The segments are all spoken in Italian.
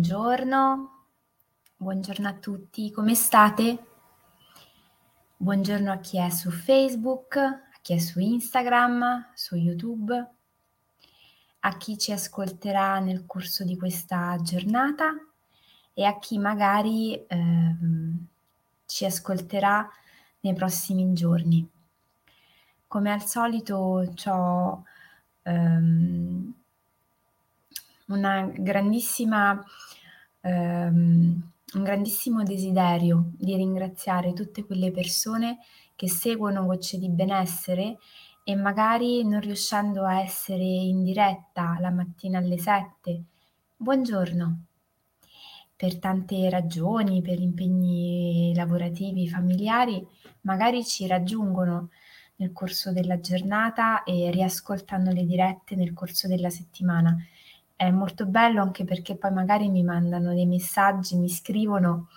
Buongiorno, buongiorno a tutti, come state? Buongiorno a chi è su Facebook, a chi è su Instagram, su YouTube, a chi ci ascolterà nel corso di questa giornata e a chi magari ehm, ci ascolterà nei prossimi giorni. Come al solito ho ehm, una grandissima, ehm, un grandissimo desiderio di ringraziare tutte quelle persone che seguono Voce di Benessere e magari non riuscendo a essere in diretta la mattina alle 7. Buongiorno. Per tante ragioni, per impegni lavorativi, familiari, magari ci raggiungono nel corso della giornata e riascoltando le dirette nel corso della settimana è molto bello anche perché poi magari mi mandano dei messaggi, mi scrivono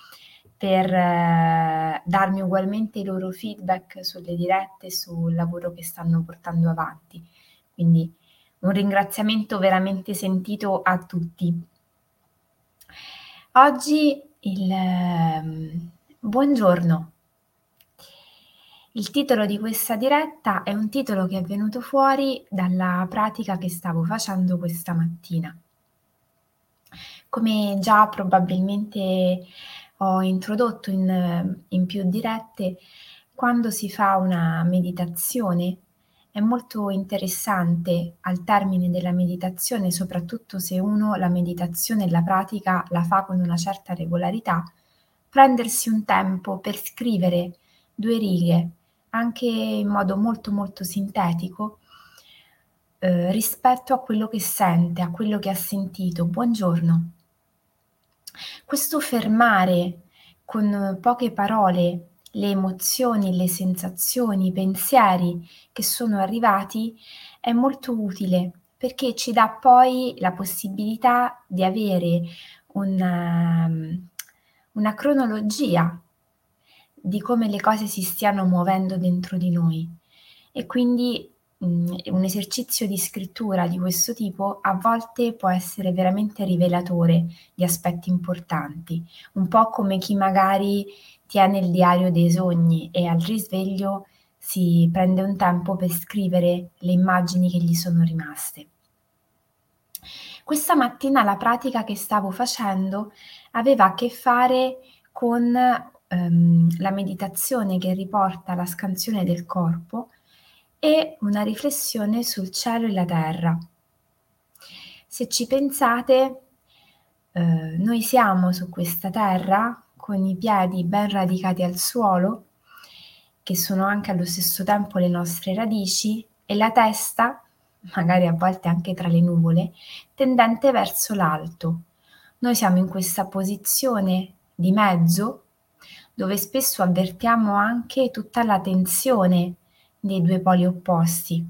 per eh, darmi ugualmente i loro feedback sulle dirette, sul lavoro che stanno portando avanti. Quindi un ringraziamento veramente sentito a tutti. Oggi il eh, buongiorno. Il titolo di questa diretta è un titolo che è venuto fuori dalla pratica che stavo facendo questa mattina. Come già probabilmente ho introdotto in, in più dirette, quando si fa una meditazione è molto interessante al termine della meditazione, soprattutto se uno la meditazione e la pratica la fa con una certa regolarità, prendersi un tempo per scrivere due righe anche in modo molto molto sintetico eh, rispetto a quello che sente, a quello che ha sentito. Buongiorno. Questo fermare con poche parole le emozioni, le sensazioni, i pensieri che sono arrivati è molto utile perché ci dà poi la possibilità di avere una, una cronologia di come le cose si stiano muovendo dentro di noi e quindi mh, un esercizio di scrittura di questo tipo a volte può essere veramente rivelatore di aspetti importanti, un po' come chi magari tiene il diario dei sogni e al risveglio si prende un tempo per scrivere le immagini che gli sono rimaste. Questa mattina la pratica che stavo facendo aveva a che fare con ehm, la meditazione che riporta la scansione del corpo e una riflessione sul cielo e la terra. Se ci pensate, eh, noi siamo su questa terra con i piedi ben radicati al suolo, che sono anche allo stesso tempo le nostre radici, e la testa, magari a volte anche tra le nuvole, tendente verso l'alto. Noi siamo in questa posizione di mezzo dove spesso avvertiamo anche tutta la tensione dei due poli opposti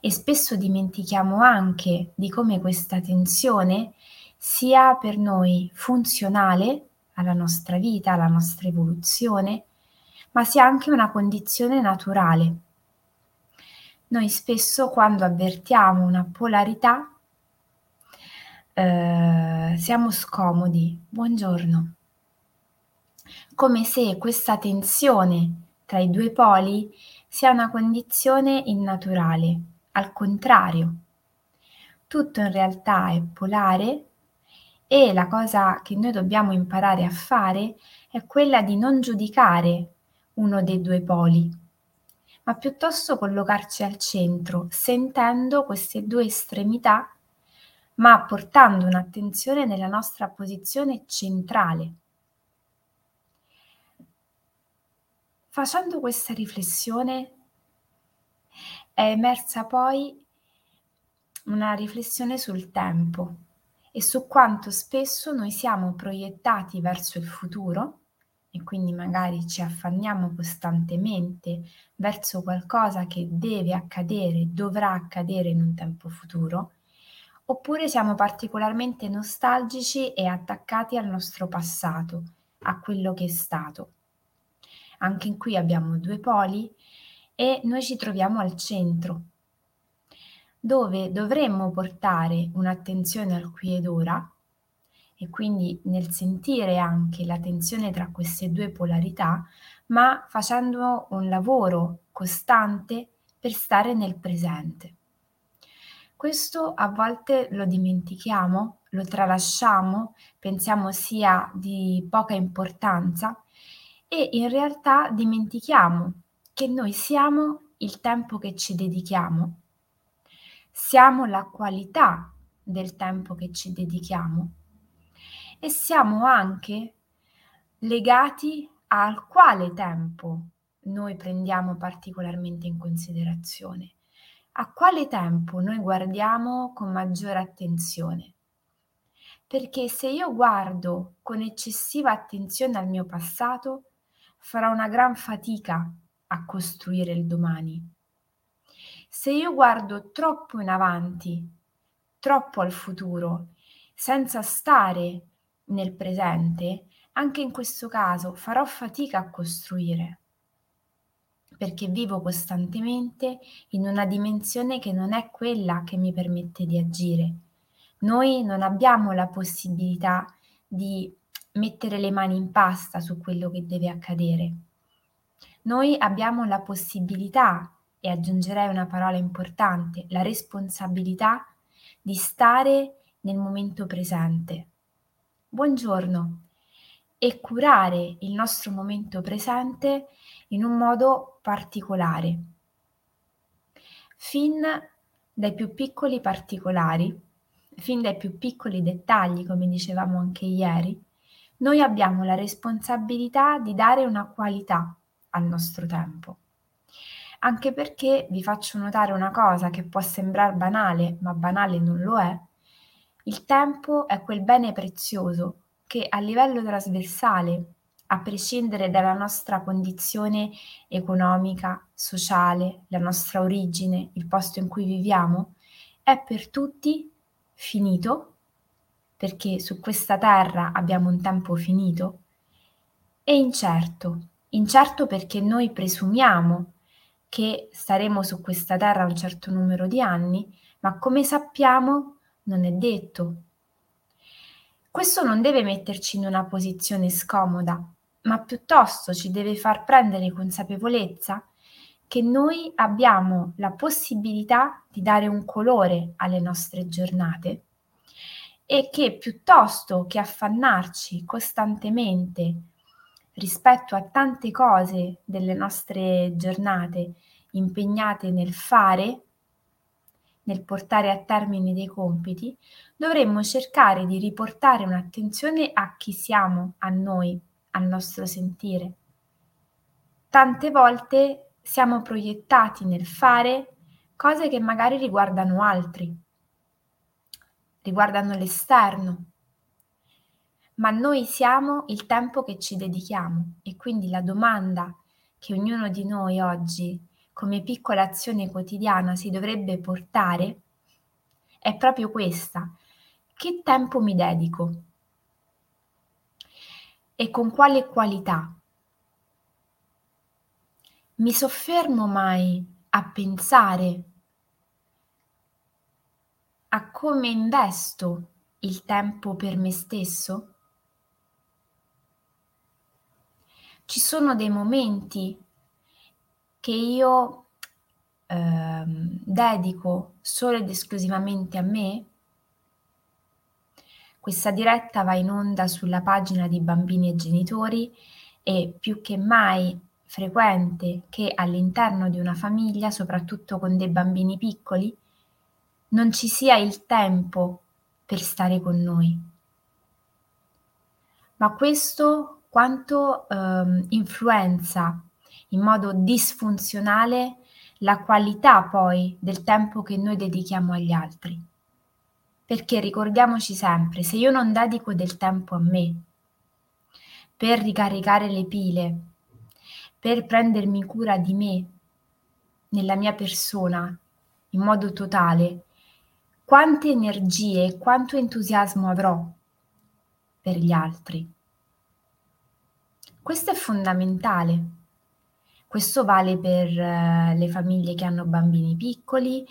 e spesso dimentichiamo anche di come questa tensione sia per noi funzionale alla nostra vita, alla nostra evoluzione, ma sia anche una condizione naturale. Noi spesso quando avvertiamo una polarità eh, siamo scomodi. Buongiorno come se questa tensione tra i due poli sia una condizione innaturale, al contrario. Tutto in realtà è polare e la cosa che noi dobbiamo imparare a fare è quella di non giudicare uno dei due poli, ma piuttosto collocarci al centro, sentendo queste due estremità, ma portando un'attenzione nella nostra posizione centrale Facendo questa riflessione è emersa poi una riflessione sul tempo e su quanto spesso noi siamo proiettati verso il futuro e quindi magari ci affanniamo costantemente verso qualcosa che deve accadere, dovrà accadere in un tempo futuro, oppure siamo particolarmente nostalgici e attaccati al nostro passato, a quello che è stato. Anche qui abbiamo due poli e noi ci troviamo al centro, dove dovremmo portare un'attenzione al qui ed ora e quindi nel sentire anche la tensione tra queste due polarità, ma facendo un lavoro costante per stare nel presente. Questo a volte lo dimentichiamo, lo tralasciamo, pensiamo sia di poca importanza e in realtà dimentichiamo che noi siamo il tempo che ci dedichiamo, siamo la qualità del tempo che ci dedichiamo. E siamo anche legati al quale tempo noi prendiamo particolarmente in considerazione, a quale tempo noi guardiamo con maggiore attenzione. Perché se io guardo con eccessiva attenzione al mio passato, farò una gran fatica a costruire il domani. Se io guardo troppo in avanti, troppo al futuro, senza stare nel presente, anche in questo caso farò fatica a costruire, perché vivo costantemente in una dimensione che non è quella che mi permette di agire. Noi non abbiamo la possibilità di mettere le mani in pasta su quello che deve accadere. Noi abbiamo la possibilità, e aggiungerei una parola importante, la responsabilità di stare nel momento presente. Buongiorno e curare il nostro momento presente in un modo particolare, fin dai più piccoli particolari, fin dai più piccoli dettagli, come dicevamo anche ieri, noi abbiamo la responsabilità di dare una qualità al nostro tempo. Anche perché vi faccio notare una cosa che può sembrare banale, ma banale non lo è, il tempo è quel bene prezioso che a livello trasversale, a prescindere dalla nostra condizione economica, sociale, la nostra origine, il posto in cui viviamo, è per tutti finito perché su questa terra abbiamo un tempo finito, e incerto, incerto perché noi presumiamo che staremo su questa terra un certo numero di anni, ma come sappiamo non è detto. Questo non deve metterci in una posizione scomoda, ma piuttosto ci deve far prendere consapevolezza che noi abbiamo la possibilità di dare un colore alle nostre giornate e che piuttosto che affannarci costantemente rispetto a tante cose delle nostre giornate impegnate nel fare, nel portare a termine dei compiti, dovremmo cercare di riportare un'attenzione a chi siamo, a noi, al nostro sentire. Tante volte siamo proiettati nel fare cose che magari riguardano altri, riguardano l'esterno, ma noi siamo il tempo che ci dedichiamo e quindi la domanda che ognuno di noi oggi come piccola azione quotidiana si dovrebbe portare è proprio questa. Che tempo mi dedico? E con quale qualità? Mi soffermo mai a pensare a come investo il tempo per me stesso? Ci sono dei momenti che io eh, dedico solo ed esclusivamente a me? Questa diretta va in onda sulla pagina di bambini e genitori e più che mai frequente che all'interno di una famiglia, soprattutto con dei bambini piccoli, non ci sia il tempo per stare con noi. Ma questo quanto ehm, influenza in modo disfunzionale la qualità poi del tempo che noi dedichiamo agli altri. Perché ricordiamoci sempre, se io non dedico del tempo a me per ricaricare le pile, per prendermi cura di me, nella mia persona, in modo totale, quante energie e quanto entusiasmo avrò per gli altri. Questo è fondamentale. Questo vale per uh, le famiglie che hanno bambini piccoli,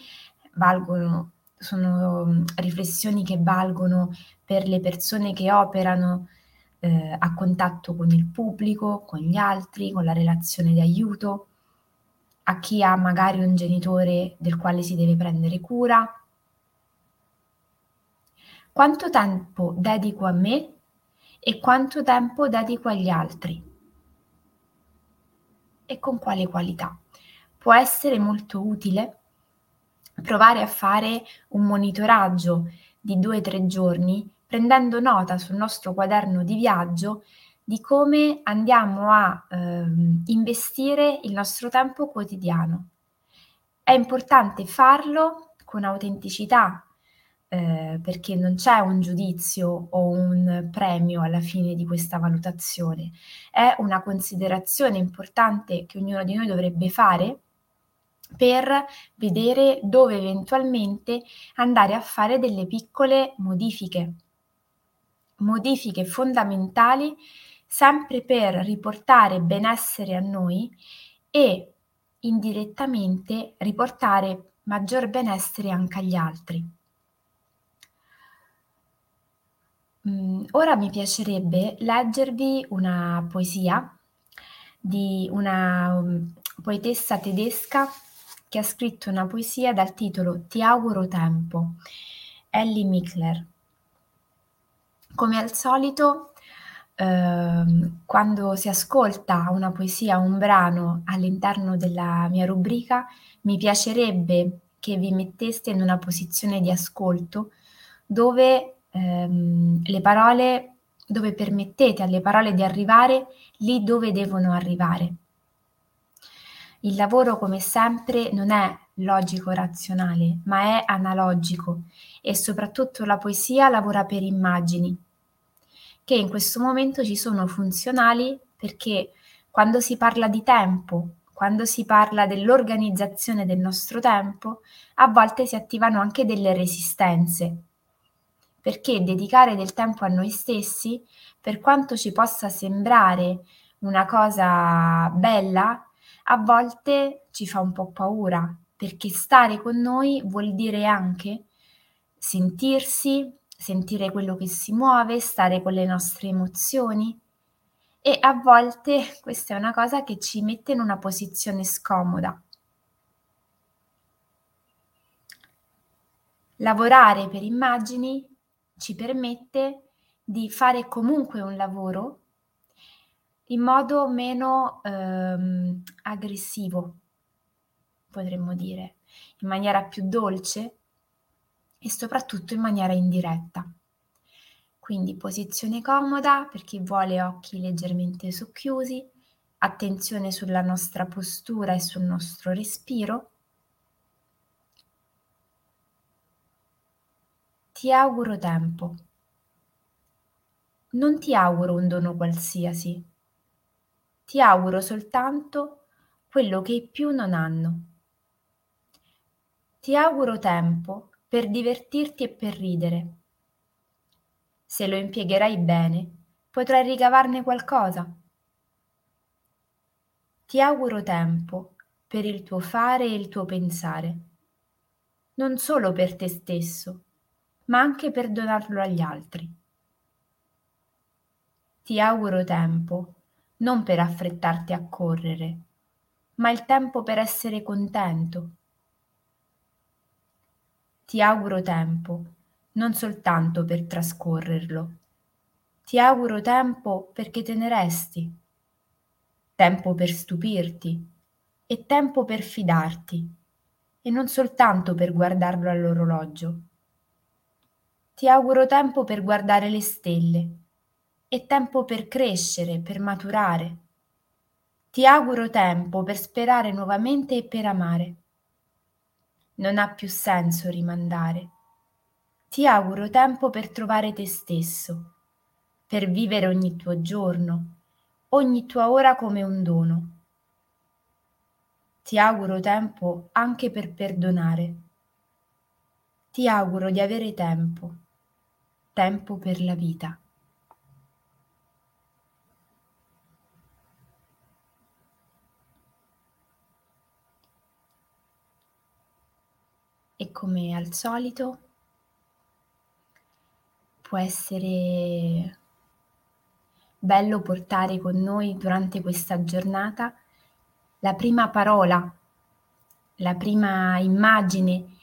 valgono sono mhmm, riflessioni che valgono per le persone che operano eh, a contatto con il pubblico, con gli altri, con la relazione di aiuto, a chi ha magari un genitore del quale si deve prendere cura. Quanto tempo dedico a me e quanto tempo dedico agli altri? E con quale qualità? Può essere molto utile provare a fare un monitoraggio di due o tre giorni prendendo nota sul nostro quaderno di viaggio di come andiamo a ehm, investire il nostro tempo quotidiano. È importante farlo con autenticità, eh, perché non c'è un giudizio o un premio alla fine di questa valutazione, è una considerazione importante che ognuno di noi dovrebbe fare per vedere dove eventualmente andare a fare delle piccole modifiche modifiche fondamentali sempre per riportare benessere a noi e indirettamente riportare maggior benessere anche agli altri. Mm, ora mi piacerebbe leggervi una poesia di una um, poetessa tedesca che ha scritto una poesia dal titolo Ti auguro tempo, Ellie Mickler. Come al solito, ehm, quando si ascolta una poesia, un brano all'interno della mia rubrica, mi piacerebbe che vi metteste in una posizione di ascolto dove ehm, le parole, dove permettete alle parole di arrivare lì dove devono arrivare. Il lavoro, come sempre, non è logico-razionale, ma è analogico e soprattutto la poesia lavora per immagini che in questo momento ci sono funzionali perché quando si parla di tempo, quando si parla dell'organizzazione del nostro tempo, a volte si attivano anche delle resistenze, perché dedicare del tempo a noi stessi, per quanto ci possa sembrare una cosa bella, a volte ci fa un po' paura, perché stare con noi vuol dire anche sentirsi, sentire quello che si muove, stare con le nostre emozioni e a volte questa è una cosa che ci mette in una posizione scomoda. Lavorare per immagini ci permette di fare comunque un lavoro in modo meno ehm, aggressivo, potremmo dire, in maniera più dolce e soprattutto in maniera indiretta. Quindi posizione comoda per chi vuole occhi leggermente socchiusi, attenzione sulla nostra postura e sul nostro respiro. Ti auguro tempo. Non ti auguro un dono qualsiasi. Ti auguro soltanto quello che i più non hanno. Ti auguro tempo per divertirti e per ridere. Se lo impiegherai bene, potrai ricavarne qualcosa. Ti auguro tempo per il tuo fare e il tuo pensare, non solo per te stesso, ma anche per donarlo agli altri. Ti auguro tempo non per affrettarti a correre, ma il tempo per essere contento ti auguro tempo, non soltanto per trascorrerlo. Ti auguro tempo perché te ne resti, tempo per stupirti e tempo per fidarti, e non soltanto per guardarlo all'orologio. Ti auguro tempo per guardare le stelle e tempo per crescere, per maturare. Ti auguro tempo per sperare nuovamente e per amare non ha più senso rimandare. Ti auguro tempo per trovare te stesso, per vivere ogni tuo giorno, ogni tua ora come un dono. Ti auguro tempo anche per perdonare. Ti auguro di avere tempo, tempo per la vita. e come al solito può essere bello portare con noi durante questa giornata la prima parola, la prima immagine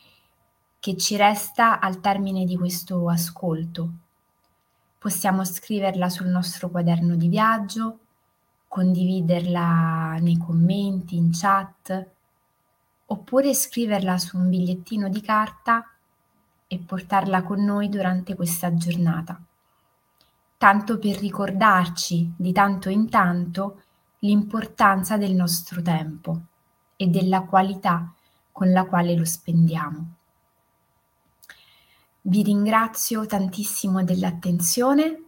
che ci resta al termine di questo ascolto. Possiamo scriverla sul nostro quaderno di viaggio, condividerla nei commenti, in chat, oppure scriverla su un bigliettino di carta e portarla con noi durante questa giornata, tanto per ricordarci di tanto in tanto l'importanza del nostro tempo e della qualità con la quale lo spendiamo. Vi ringrazio tantissimo dell'attenzione,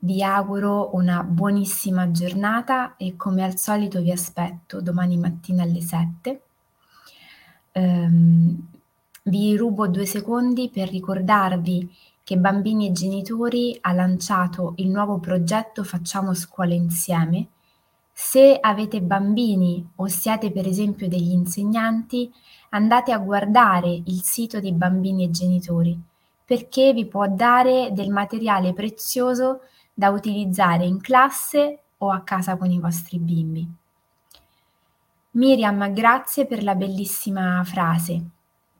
vi auguro una buonissima giornata e come al solito vi aspetto domani mattina alle 7. Um, ehm, vi rubo due secondi per ricordarvi che Bambini e Genitori ha lanciato il nuovo progetto Facciamo scuola insieme. Se avete bambini o siete per esempio degli insegnanti, andate a guardare il sito di Bambini e Genitori perché vi può dare del materiale prezioso da utilizzare in classe o a casa con i vostri bimbi. Miriam, grazie per la bellissima frase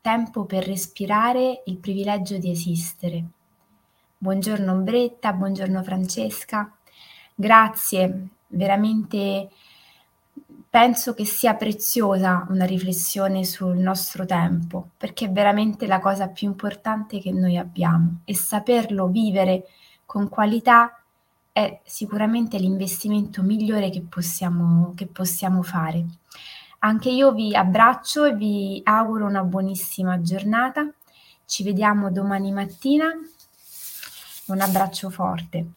tempo per respirare, il privilegio di esistere. Buongiorno Ombretta, buongiorno Francesca. Grazie, veramente penso che sia preziosa una riflessione sul nostro tempo, perché è veramente la cosa più importante che noi abbiamo e saperlo vivere con qualità è sicuramente l'investimento migliore che possiamo, che possiamo fare. Anche io vi abbraccio e vi auguro una buonissima giornata. Ci vediamo domani mattina. Un abbraccio forte.